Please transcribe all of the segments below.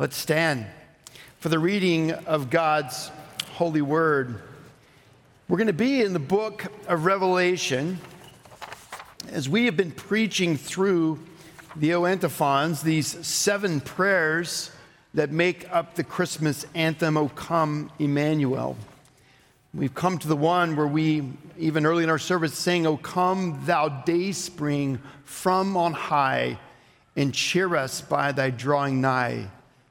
Let's stand for the reading of God's holy word. We're going to be in the book of Revelation as we have been preaching through the O antiphons, these seven prayers that make up the Christmas anthem, O come, Emmanuel. We've come to the one where we, even early in our service, sang, O come, thou day spring from on high, and cheer us by thy drawing nigh.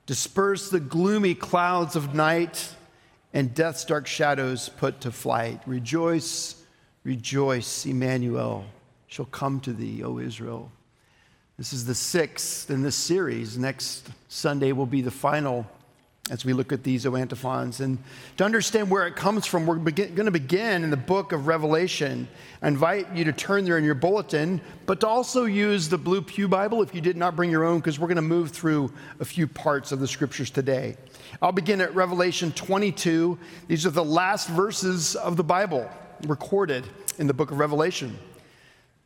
Disperse the gloomy clouds of night, and death's dark shadows put to flight. Rejoice, rejoice, Emmanuel shall come to thee, O Israel. This is the sixth in this series. Next Sunday will be the final as we look at these antiphons. And to understand where it comes from, we're begin, going to begin in the book of Revelation. I invite you to turn there in your bulletin, but to also use the Blue Pew Bible if you did not bring your own, because we're going to move through a few parts of the scriptures today. I'll begin at Revelation 22. These are the last verses of the Bible recorded in the book of Revelation.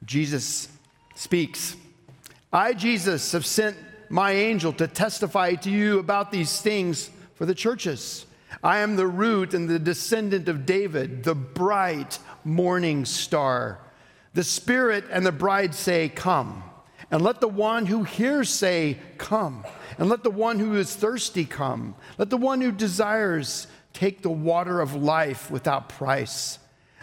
Jesus speaks I, Jesus, have sent my angel to testify to you about these things for the churches. I am the root and the descendant of David, the bright morning star. The Spirit and the bride say, Come. And let the one who hears say, Come. And let the one who is thirsty come. Let the one who desires take the water of life without price.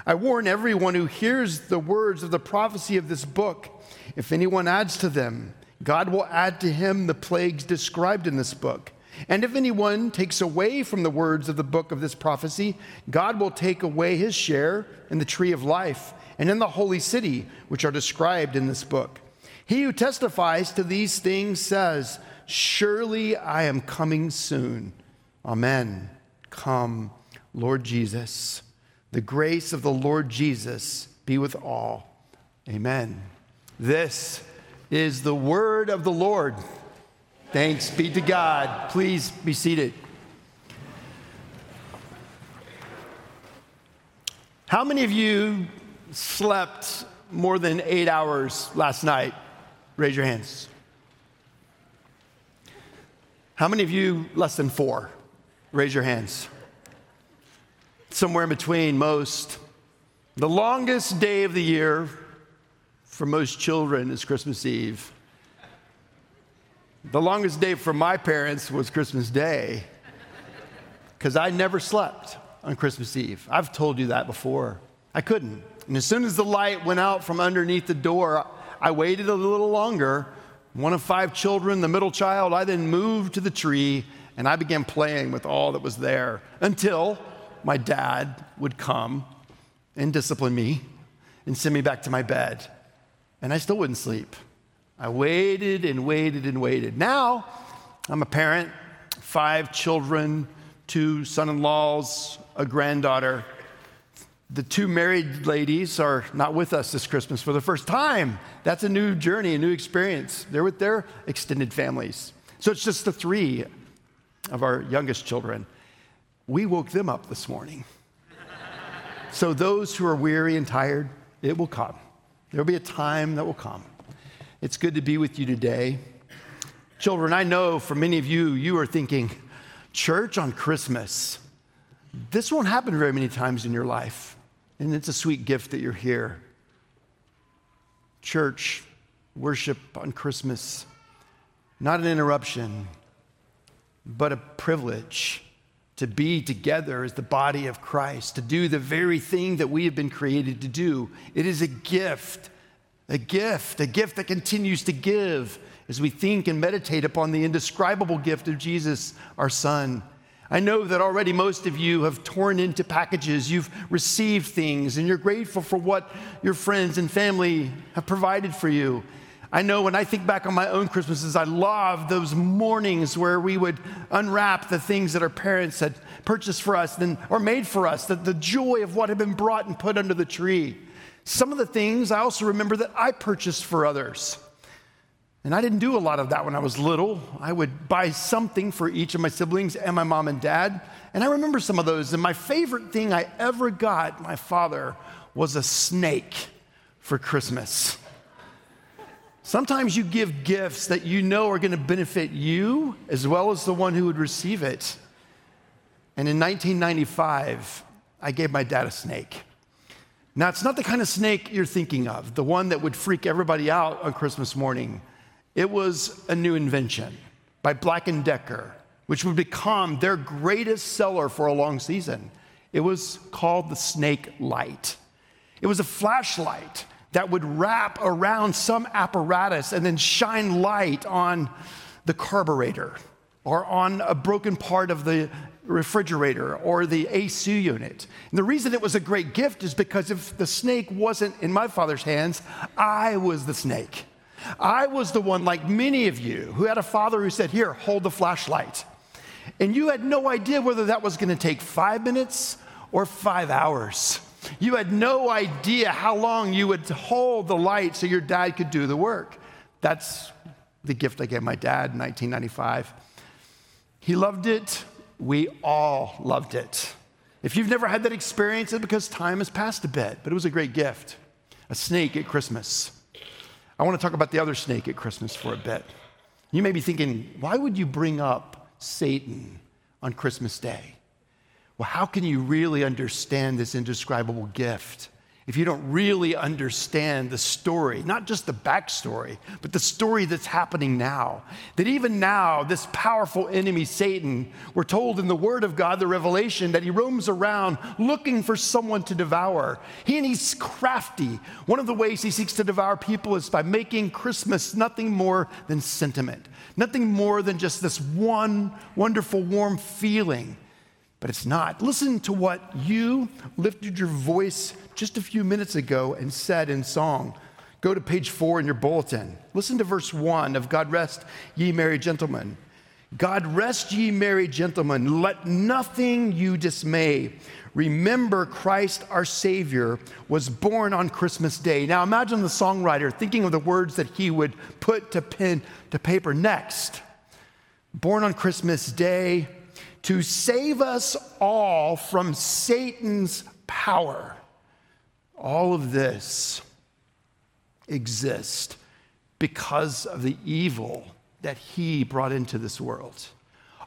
I warn everyone who hears the words of the prophecy of this book if anyone adds to them, God will add to him the plagues described in this book. And if anyone takes away from the words of the book of this prophecy, God will take away his share in the tree of life and in the holy city, which are described in this book. He who testifies to these things says, Surely I am coming soon. Amen. Come, Lord Jesus. The grace of the Lord Jesus be with all. Amen. This is the word of the Lord. Thanks be to God. Please be seated. How many of you slept more than eight hours last night? Raise your hands. How many of you less than four? Raise your hands. Somewhere in between, most. The longest day of the year for most children is Christmas Eve. The longest day for my parents was Christmas Day because I never slept on Christmas Eve. I've told you that before. I couldn't. And as soon as the light went out from underneath the door, I waited a little longer. One of five children, the middle child, I then moved to the tree and I began playing with all that was there until my dad would come and discipline me and send me back to my bed and I still wouldn't sleep. I waited and waited and waited. Now, I'm a parent, five children, two son in laws, a granddaughter. The two married ladies are not with us this Christmas for the first time. That's a new journey, a new experience. They're with their extended families. So it's just the three of our youngest children. We woke them up this morning. so those who are weary and tired, it will come. There'll be a time that will come. It's good to be with you today. Children, I know for many of you, you are thinking, church on Christmas. This won't happen very many times in your life. And it's a sweet gift that you're here. Church, worship on Christmas, not an interruption, but a privilege to be together as the body of Christ, to do the very thing that we have been created to do. It is a gift, a gift, a gift that continues to give as we think and meditate upon the indescribable gift of Jesus, our Son. I know that already most of you have torn into packages, you've received things, and you're grateful for what your friends and family have provided for you. I know when I think back on my own Christmases, I love those mornings where we would unwrap the things that our parents had purchased for us and, or made for us, the, the joy of what had been brought and put under the tree. Some of the things I also remember that I purchased for others. And I didn't do a lot of that when I was little. I would buy something for each of my siblings and my mom and dad. And I remember some of those. And my favorite thing I ever got my father was a snake for Christmas. Sometimes you give gifts that you know are going to benefit you as well as the one who would receive it. And in 1995, I gave my dad a snake. Now, it's not the kind of snake you're thinking of, the one that would freak everybody out on Christmas morning. It was a new invention by Black & Decker, which would become their greatest seller for a long season. It was called the Snake Light. It was a flashlight that would wrap around some apparatus and then shine light on the carburetor or on a broken part of the refrigerator or the AC unit. And the reason it was a great gift is because if the snake wasn't in my father's hands, I was the snake. I was the one, like many of you, who had a father who said, Here, hold the flashlight. And you had no idea whether that was going to take five minutes or five hours. You had no idea how long you would hold the light so your dad could do the work. That's the gift I gave my dad in 1995. He loved it. We all loved it. If you've never had that experience, it's because time has passed a bit, but it was a great gift. A snake at Christmas. I want to talk about the other snake at Christmas for a bit. You may be thinking, why would you bring up Satan on Christmas Day? Well, how can you really understand this indescribable gift if you don't really understand the story, not just the backstory, but the story that's happening now? That even now, this powerful enemy, Satan, we're told in the Word of God, the revelation, that he roams around looking for someone to devour. He and he's crafty. One of the ways he seeks to devour people is by making Christmas nothing more than sentiment, nothing more than just this one wonderful, warm feeling but it's not. Listen to what you lifted your voice just a few minutes ago and said in song. Go to page four in your bulletin. Listen to verse one of God rest ye merry gentlemen. God rest ye merry gentlemen, let nothing you dismay. Remember, Christ our Savior was born on Christmas Day. Now imagine the songwriter thinking of the words that he would put to pen to paper next. Born on Christmas Day, to save us all from Satan's power. All of this exists because of the evil that he brought into this world.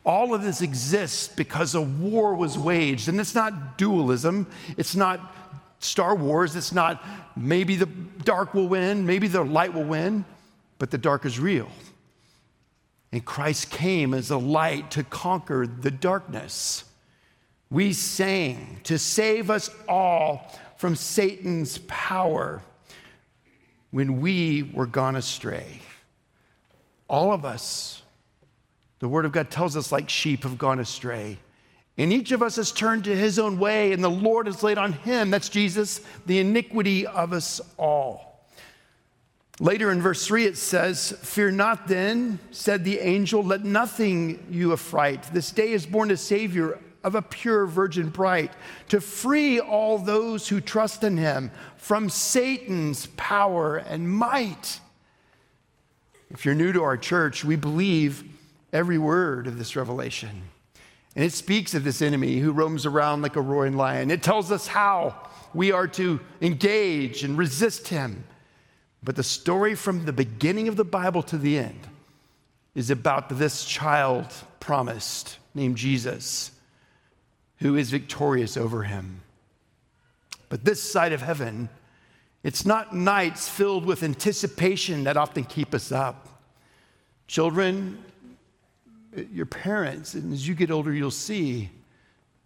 All of this exists because a war was waged. And it's not dualism, it's not Star Wars, it's not maybe the dark will win, maybe the light will win, but the dark is real. And Christ came as a light to conquer the darkness. We sang to save us all from Satan's power when we were gone astray. All of us, the Word of God tells us, like sheep have gone astray. And each of us has turned to his own way, and the Lord has laid on him, that's Jesus, the iniquity of us all. Later in verse 3, it says, Fear not then, said the angel, let nothing you affright. This day is born a Savior of a pure virgin bright, to free all those who trust in him from Satan's power and might. If you're new to our church, we believe every word of this revelation. And it speaks of this enemy who roams around like a roaring lion. It tells us how we are to engage and resist him. But the story from the beginning of the Bible to the end is about this child promised named Jesus who is victorious over him. But this side of heaven, it's not nights filled with anticipation that often keep us up. Children, your parents, and as you get older, you'll see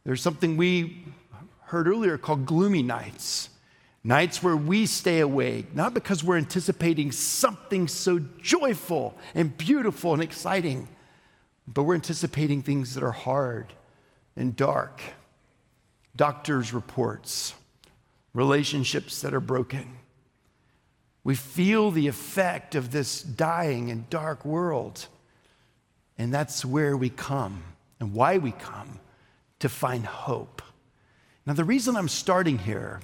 there's something we heard earlier called gloomy nights. Nights where we stay awake, not because we're anticipating something so joyful and beautiful and exciting, but we're anticipating things that are hard and dark. Doctors' reports, relationships that are broken. We feel the effect of this dying and dark world. And that's where we come and why we come to find hope. Now, the reason I'm starting here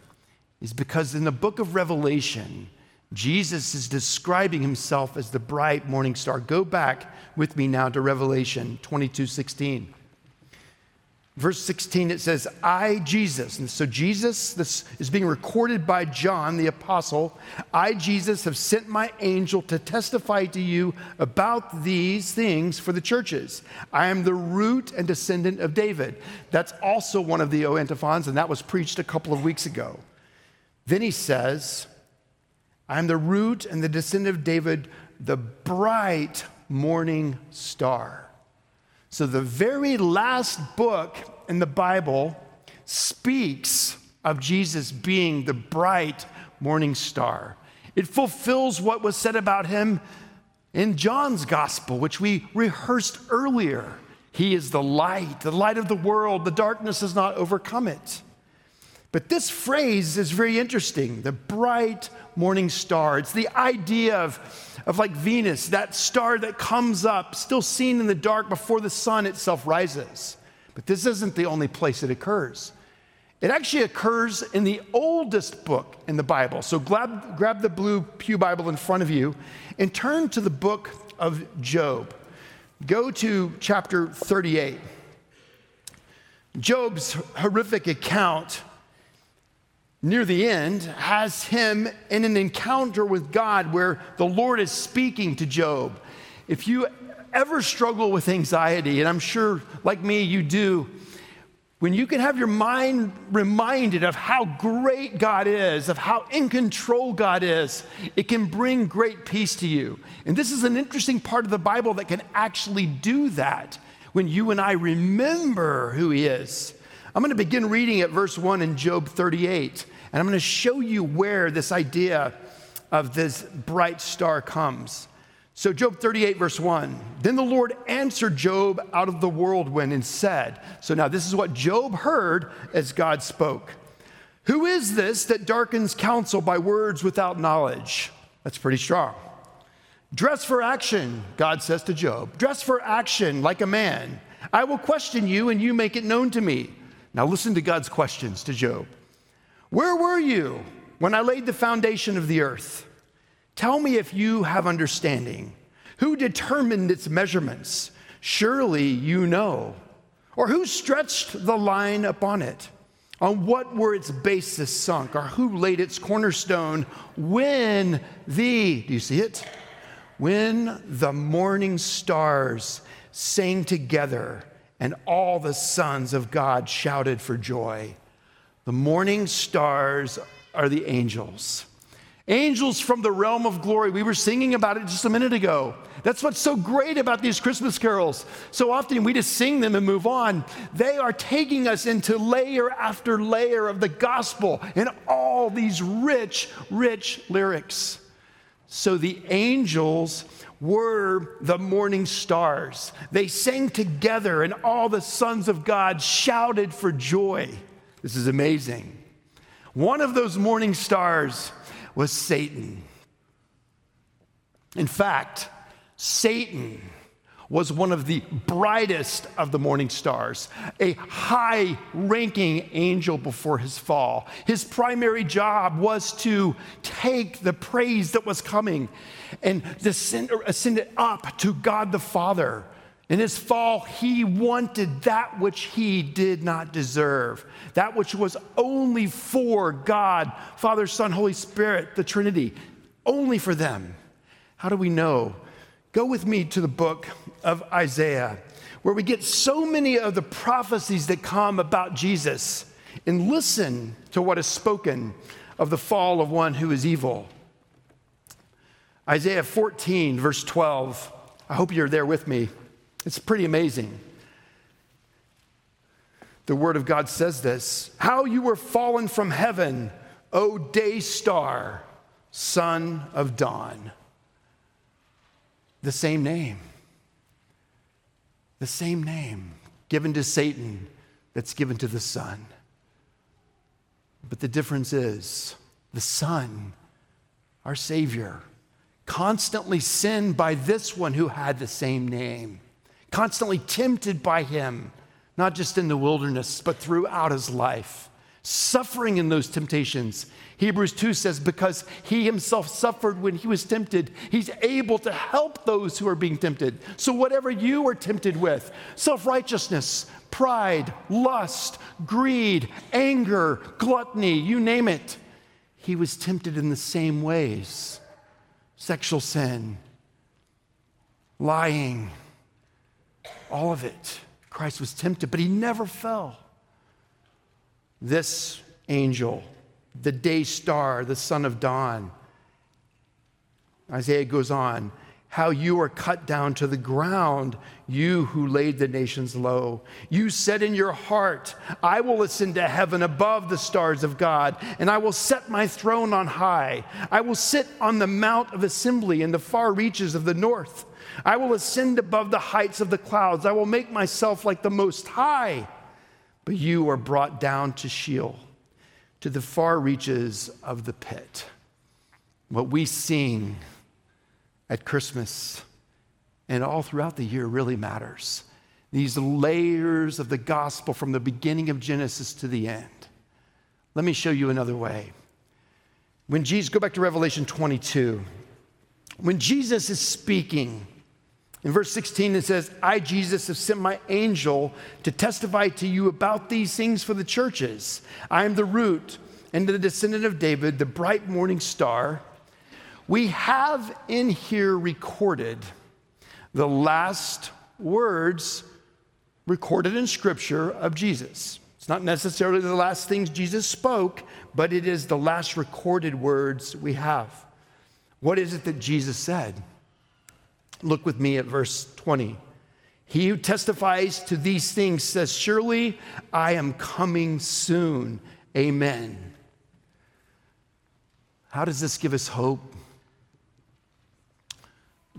is because in the book of Revelation, Jesus is describing himself as the bright morning star. Go back with me now to Revelation 22 16. verse 16, it says, I, Jesus. And so Jesus, this is being recorded by John the apostle. I, Jesus, have sent my angel to testify to you about these things for the churches. I am the root and descendant of David. That's also one of the O antiphons, and that was preached a couple of weeks ago. Then he says, I am the root and the descendant of David, the bright morning star. So, the very last book in the Bible speaks of Jesus being the bright morning star. It fulfills what was said about him in John's gospel, which we rehearsed earlier. He is the light, the light of the world. The darkness has not overcome it. But this phrase is very interesting the bright morning star. It's the idea of, of like Venus, that star that comes up, still seen in the dark before the sun itself rises. But this isn't the only place it occurs. It actually occurs in the oldest book in the Bible. So grab, grab the blue Pew Bible in front of you and turn to the book of Job. Go to chapter 38. Job's horrific account near the end has him in an encounter with God where the Lord is speaking to Job. If you ever struggle with anxiety, and I'm sure, like me, you do, when you can have your mind reminded of how great God is, of how in control God is, it can bring great peace to you. And this is an interesting part of the Bible that can actually do that when you and I remember who He is. I'm going to begin reading at verse 1 in Job 38. And I'm going to show you where this idea of this bright star comes. So, Job 38, verse 1. Then the Lord answered Job out of the whirlwind and said, So now this is what Job heard as God spoke. Who is this that darkens counsel by words without knowledge? That's pretty strong. Dress for action, God says to Job. Dress for action like a man. I will question you and you make it known to me. Now listen to God's questions to Job. Where were you when I laid the foundation of the earth? Tell me if you have understanding. Who determined its measurements? Surely you know. Or who stretched the line upon it? On what were its bases sunk? Or who laid its cornerstone? When the, do you see it? When the morning stars sang together and all the sons of God shouted for joy. The morning stars are the angels. Angels from the realm of glory. We were singing about it just a minute ago. That's what's so great about these Christmas carols. So often we just sing them and move on. They are taking us into layer after layer of the gospel and all these rich, rich lyrics. So the angels were the morning stars. They sang together, and all the sons of God shouted for joy. This is amazing. One of those morning stars was Satan. In fact, Satan was one of the brightest of the morning stars, a high ranking angel before his fall. His primary job was to take the praise that was coming and ascend, ascend it up to God the Father. In his fall, he wanted that which he did not deserve, that which was only for God, Father, Son, Holy Spirit, the Trinity, only for them. How do we know? Go with me to the book of Isaiah, where we get so many of the prophecies that come about Jesus, and listen to what is spoken of the fall of one who is evil. Isaiah 14, verse 12. I hope you're there with me. It's pretty amazing. The Word of God says this How you were fallen from heaven, O day star, son of dawn. The same name. The same name given to Satan that's given to the Son. But the difference is the Son, our Savior, constantly sinned by this one who had the same name constantly tempted by him, not just in the wilderness, but throughout his life, suffering in those temptations. Hebrews 2 says, because he himself suffered when he was tempted, he's able to help those who are being tempted. So, whatever you are tempted with, self righteousness, pride, lust, greed, anger, gluttony, you name it. He was tempted in the same ways sexual sin, lying, all of it. Christ was tempted, but he never fell. This angel, the day star, the son of dawn, Isaiah goes on, how you are cut down to the ground, you who laid the nations low. You said in your heart, I will ascend to heaven above the stars of God, and I will set my throne on high. I will sit on the mount of assembly in the far reaches of the north. I will ascend above the heights of the clouds. I will make myself like the Most High. But you are brought down to Sheol, to the far reaches of the pit. What we sing at Christmas and all throughout the year really matters. These layers of the gospel from the beginning of Genesis to the end. Let me show you another way. When Jesus, go back to Revelation 22. When Jesus is speaking, in verse 16, it says, I, Jesus, have sent my angel to testify to you about these things for the churches. I am the root and the descendant of David, the bright morning star. We have in here recorded the last words recorded in Scripture of Jesus. It's not necessarily the last things Jesus spoke, but it is the last recorded words we have. What is it that Jesus said? Look with me at verse 20. He who testifies to these things says, Surely I am coming soon. Amen. How does this give us hope?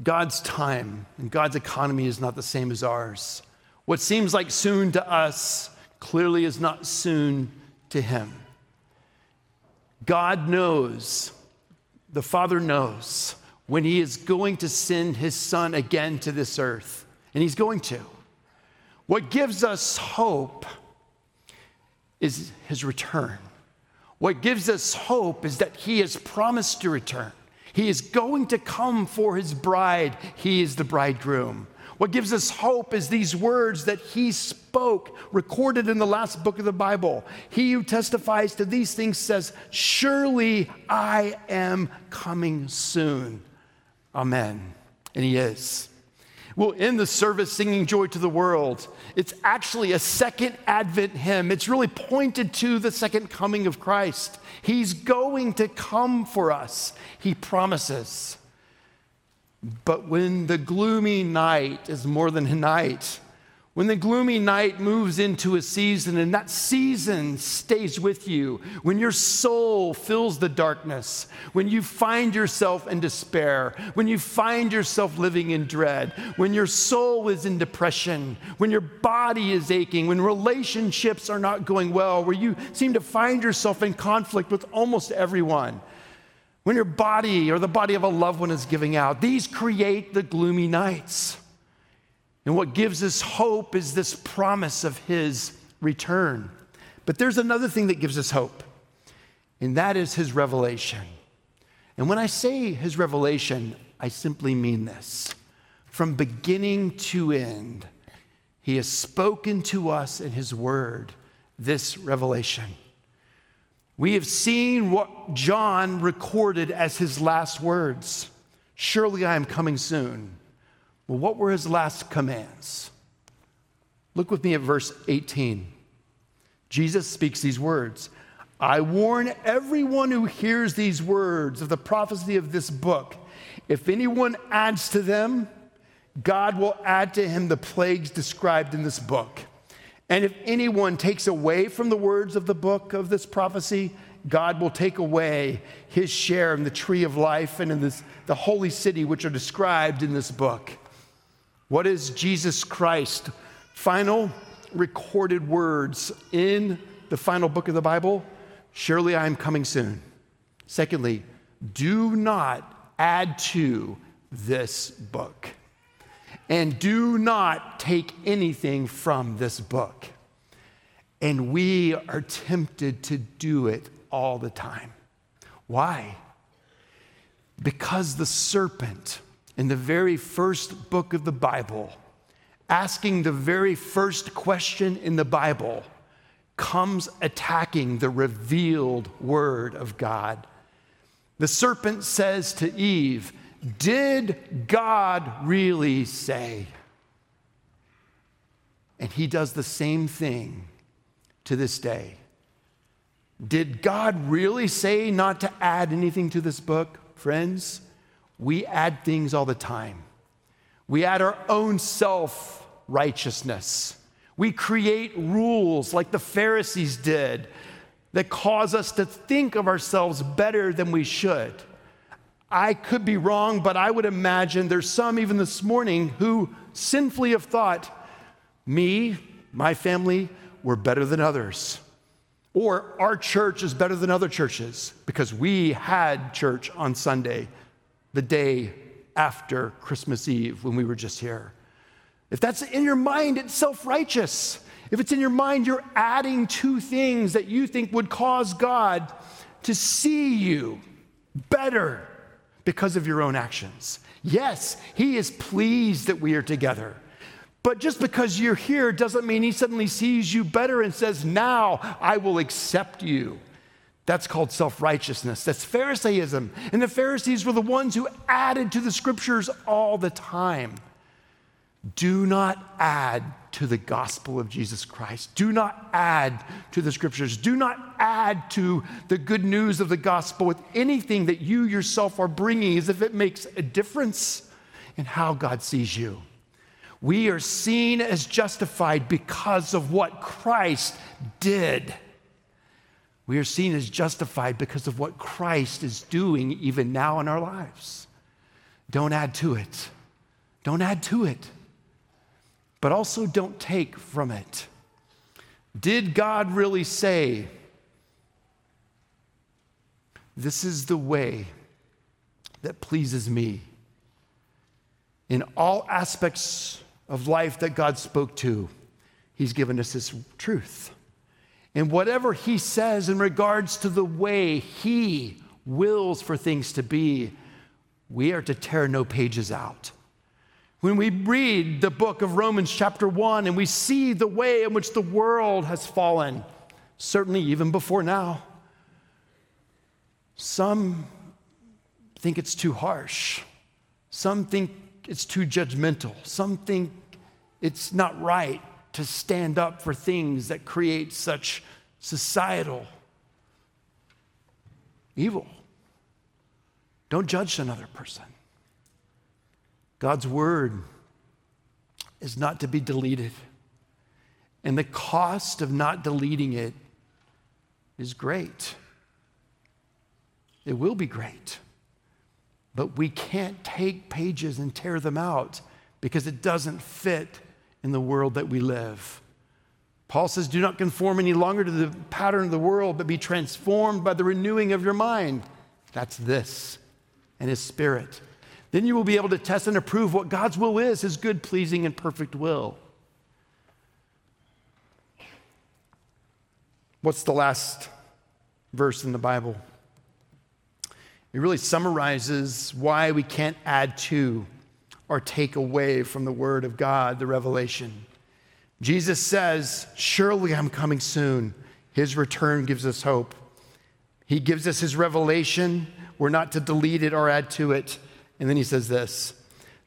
God's time and God's economy is not the same as ours. What seems like soon to us clearly is not soon to Him. God knows, the Father knows, when He is going to send His Son again to this earth, and He's going to. What gives us hope is His return. What gives us hope is that He has promised to return. He is going to come for his bride. He is the bridegroom. What gives us hope is these words that he spoke, recorded in the last book of the Bible. He who testifies to these things says, Surely I am coming soon. Amen. And he is. We'll end the service singing Joy to the World. It's actually a second Advent hymn. It's really pointed to the second coming of Christ. He's going to come for us, he promises. But when the gloomy night is more than a night, when the gloomy night moves into a season and that season stays with you, when your soul fills the darkness, when you find yourself in despair, when you find yourself living in dread, when your soul is in depression, when your body is aching, when relationships are not going well, where you seem to find yourself in conflict with almost everyone, when your body or the body of a loved one is giving out, these create the gloomy nights. And what gives us hope is this promise of his return. But there's another thing that gives us hope, and that is his revelation. And when I say his revelation, I simply mean this. From beginning to end, he has spoken to us in his word this revelation. We have seen what John recorded as his last words Surely I am coming soon. Well, what were his last commands? Look with me at verse 18. Jesus speaks these words I warn everyone who hears these words of the prophecy of this book. If anyone adds to them, God will add to him the plagues described in this book. And if anyone takes away from the words of the book of this prophecy, God will take away his share in the tree of life and in this, the holy city which are described in this book. What is Jesus Christ? Final recorded words in the final book of the Bible Surely I am coming soon. Secondly, do not add to this book. And do not take anything from this book. And we are tempted to do it all the time. Why? Because the serpent in the very first book of the Bible asking the very first question in the Bible, comes attacking the revealed word of God. The serpent says to Eve, Did God really say? And he does the same thing to this day. Did God really say not to add anything to this book? Friends, we add things all the time. We add our own self righteousness. We create rules like the Pharisees did that cause us to think of ourselves better than we should. I could be wrong, but I would imagine there's some even this morning who sinfully have thought, me, my family, we're better than others. Or our church is better than other churches because we had church on Sunday, the day after Christmas Eve when we were just here. If that's in your mind, it's self righteous. If it's in your mind, you're adding two things that you think would cause God to see you better because of your own actions. Yes, He is pleased that we are together. But just because you're here doesn't mean He suddenly sees you better and says, Now I will accept you. That's called self righteousness. That's Pharisaism. And the Pharisees were the ones who added to the scriptures all the time. Do not add to the gospel of Jesus Christ. Do not add to the scriptures. Do not add to the good news of the gospel with anything that you yourself are bringing as if it makes a difference in how God sees you. We are seen as justified because of what Christ did. We are seen as justified because of what Christ is doing even now in our lives. Don't add to it. Don't add to it but also don't take from it. Did God really say, This is the way that pleases me? In all aspects of life that God spoke to, He's given us His truth. And whatever He says in regards to the way He wills for things to be, we are to tear no pages out. When we read the book of Romans, chapter 1, and we see the way in which the world has fallen, certainly even before now, some think it's too harsh. Some think it's too judgmental. Some think it's not right to stand up for things that create such societal evil. Don't judge another person. God's word is not to be deleted. And the cost of not deleting it is great. It will be great. But we can't take pages and tear them out because it doesn't fit in the world that we live. Paul says, Do not conform any longer to the pattern of the world, but be transformed by the renewing of your mind. That's this and his spirit. Then you will be able to test and approve what God's will is, his good, pleasing, and perfect will. What's the last verse in the Bible? It really summarizes why we can't add to or take away from the Word of God, the revelation. Jesus says, Surely I'm coming soon. His return gives us hope. He gives us His revelation. We're not to delete it or add to it. And then he says this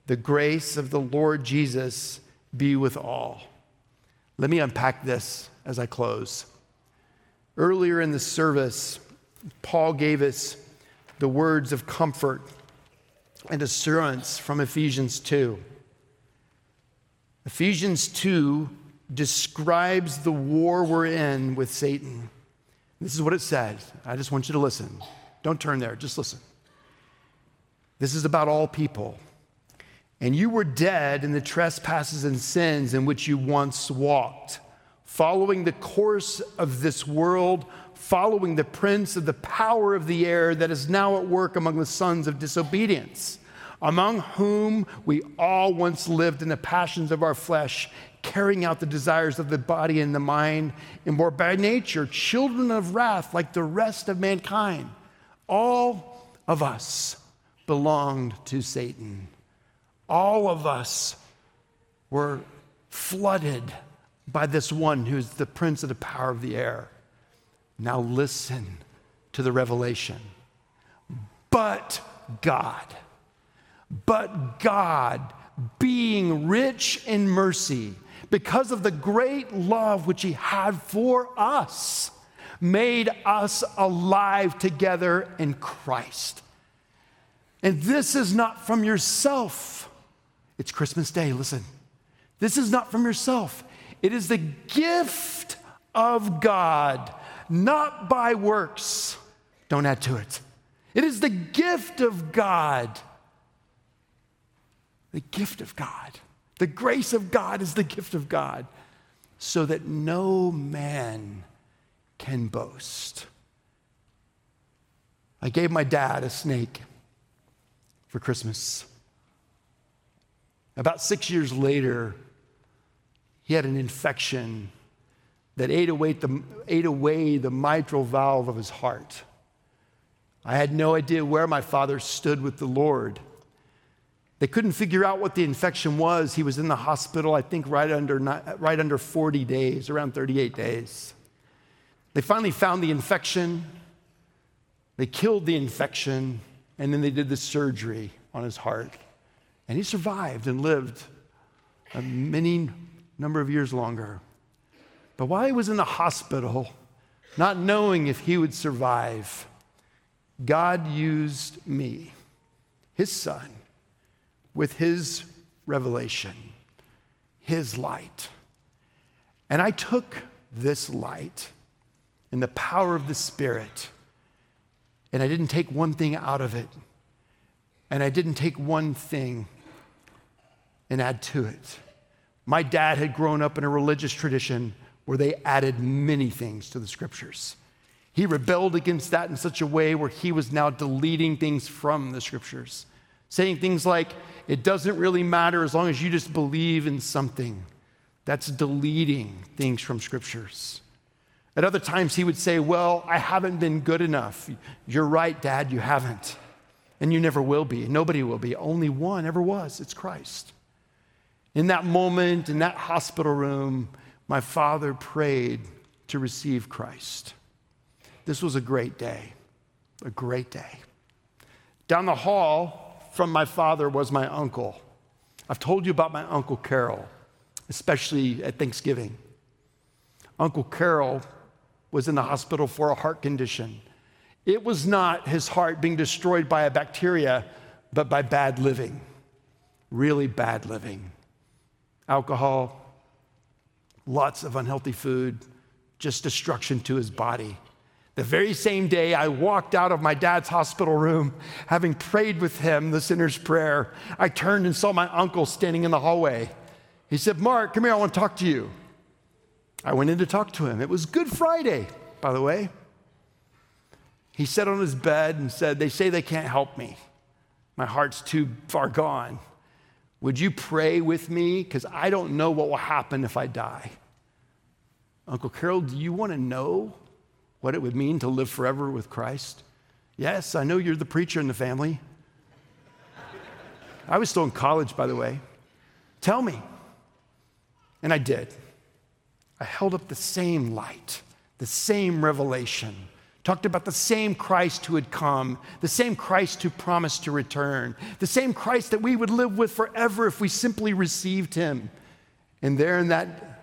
The grace of the Lord Jesus be with all. Let me unpack this as I close. Earlier in the service, Paul gave us the words of comfort and assurance from Ephesians 2. Ephesians 2 describes the war we're in with Satan. This is what it says. I just want you to listen. Don't turn there, just listen. This is about all people. And you were dead in the trespasses and sins in which you once walked, following the course of this world, following the prince of the power of the air that is now at work among the sons of disobedience, among whom we all once lived in the passions of our flesh, carrying out the desires of the body and the mind, and were by nature children of wrath like the rest of mankind. All of us belonged to Satan. All of us were flooded by this one who's the prince of the power of the air. Now listen to the revelation. But God, but God, being rich in mercy, because of the great love which He had for us, made us alive together in Christ. And this is not from yourself. It's Christmas Day, listen. This is not from yourself. It is the gift of God, not by works. Don't add to it. It is the gift of God. The gift of God. The grace of God is the gift of God, so that no man can boast. I gave my dad a snake for Christmas. About six years later, he had an infection that ate away, the, ate away the mitral valve of his heart. I had no idea where my father stood with the Lord. They couldn't figure out what the infection was. He was in the hospital, I think, right under, right under 40 days, around 38 days. They finally found the infection, they killed the infection, and then they did the surgery on his heart. And he survived and lived many number of years longer. But while he was in the hospital, not knowing if he would survive, God used me, his son, with his revelation, his light. And I took this light and the power of the Spirit, and I didn't take one thing out of it, and I didn't take one thing and add to it. My dad had grown up in a religious tradition where they added many things to the scriptures. He rebelled against that in such a way where he was now deleting things from the scriptures, saying things like, it doesn't really matter as long as you just believe in something. That's deleting things from scriptures. At other times, he would say, Well, I haven't been good enough. You're right, Dad, you haven't. And you never will be. Nobody will be. Only one ever was. It's Christ. In that moment, in that hospital room, my father prayed to receive Christ. This was a great day, a great day. Down the hall from my father was my uncle. I've told you about my Uncle Carol, especially at Thanksgiving. Uncle Carol was in the hospital for a heart condition. It was not his heart being destroyed by a bacteria, but by bad living, really bad living alcohol, lots of unhealthy food, just destruction to his body. The very same day I walked out of my dad's hospital room, having prayed with him the sinner's prayer, I turned and saw my uncle standing in the hallway. He said, Mark, come here, I want to talk to you. I went in to talk to him. It was Good Friday, by the way. He sat on his bed and said, They say they can't help me. My heart's too far gone. Would you pray with me? Because I don't know what will happen if I die. Uncle Carol, do you want to know what it would mean to live forever with Christ? Yes, I know you're the preacher in the family. I was still in college, by the way. Tell me. And I did. I held up the same light, the same revelation talked about the same Christ who had come, the same Christ who promised to return, the same Christ that we would live with forever if we simply received him. And there in that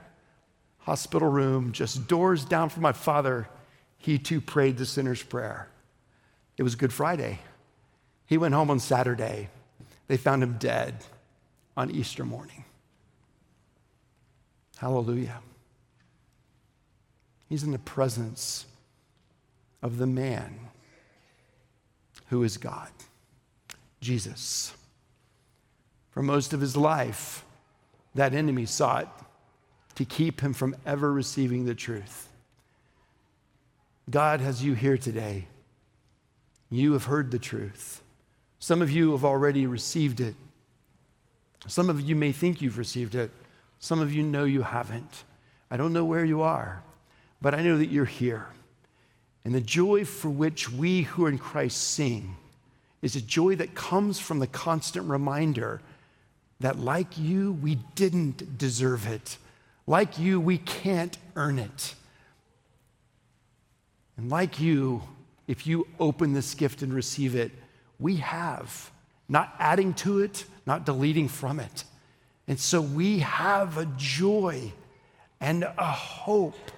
hospital room, just doors down from my father, he too prayed the sinner's prayer. It was Good Friday. He went home on Saturday. They found him dead on Easter morning. Hallelujah. He's in the presence of the man who is God, Jesus. For most of his life, that enemy sought to keep him from ever receiving the truth. God has you here today. You have heard the truth. Some of you have already received it. Some of you may think you've received it. Some of you know you haven't. I don't know where you are, but I know that you're here. And the joy for which we who are in Christ sing is a joy that comes from the constant reminder that, like you, we didn't deserve it. Like you, we can't earn it. And like you, if you open this gift and receive it, we have, not adding to it, not deleting from it. And so we have a joy and a hope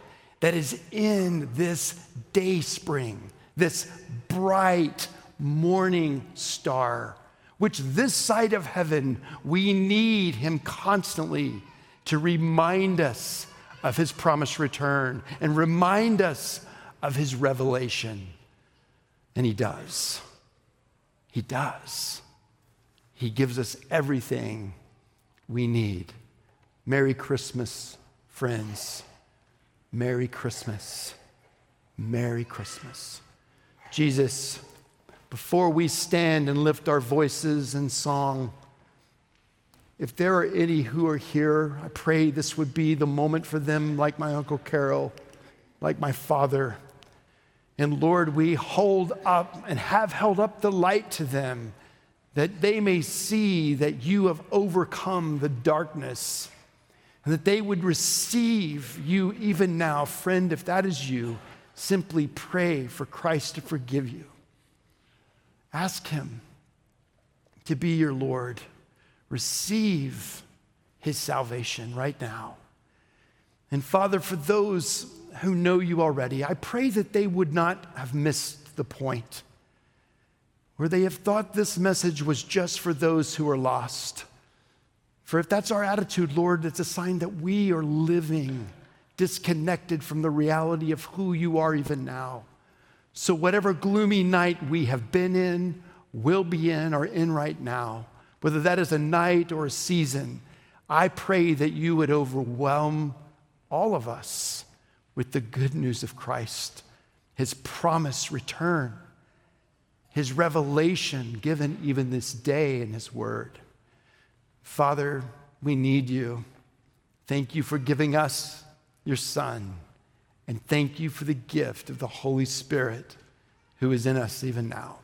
that is in this day spring, this bright morning star, which this side of heaven, we need him constantly to remind us of his promised return and remind us of his revelation. And he does. He does. He gives us everything we need. Merry Christmas, friends. Merry Christmas. Merry Christmas. Jesus, before we stand and lift our voices in song, if there are any who are here, I pray this would be the moment for them, like my Uncle Carol, like my father. And Lord, we hold up and have held up the light to them that they may see that you have overcome the darkness and that they would receive you even now. Friend, if that is you, simply pray for Christ to forgive you. Ask Him to be your Lord. Receive His salvation right now. And Father, for those who know you already, I pray that they would not have missed the point, where they have thought this message was just for those who are lost. For if that's our attitude, Lord, it's a sign that we are living disconnected from the reality of who you are even now. So, whatever gloomy night we have been in, will be in, or in right now, whether that is a night or a season, I pray that you would overwhelm all of us with the good news of Christ, his promised return, his revelation given even this day in his word. Father, we need you. Thank you for giving us your Son. And thank you for the gift of the Holy Spirit who is in us even now.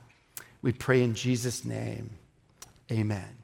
We pray in Jesus' name. Amen.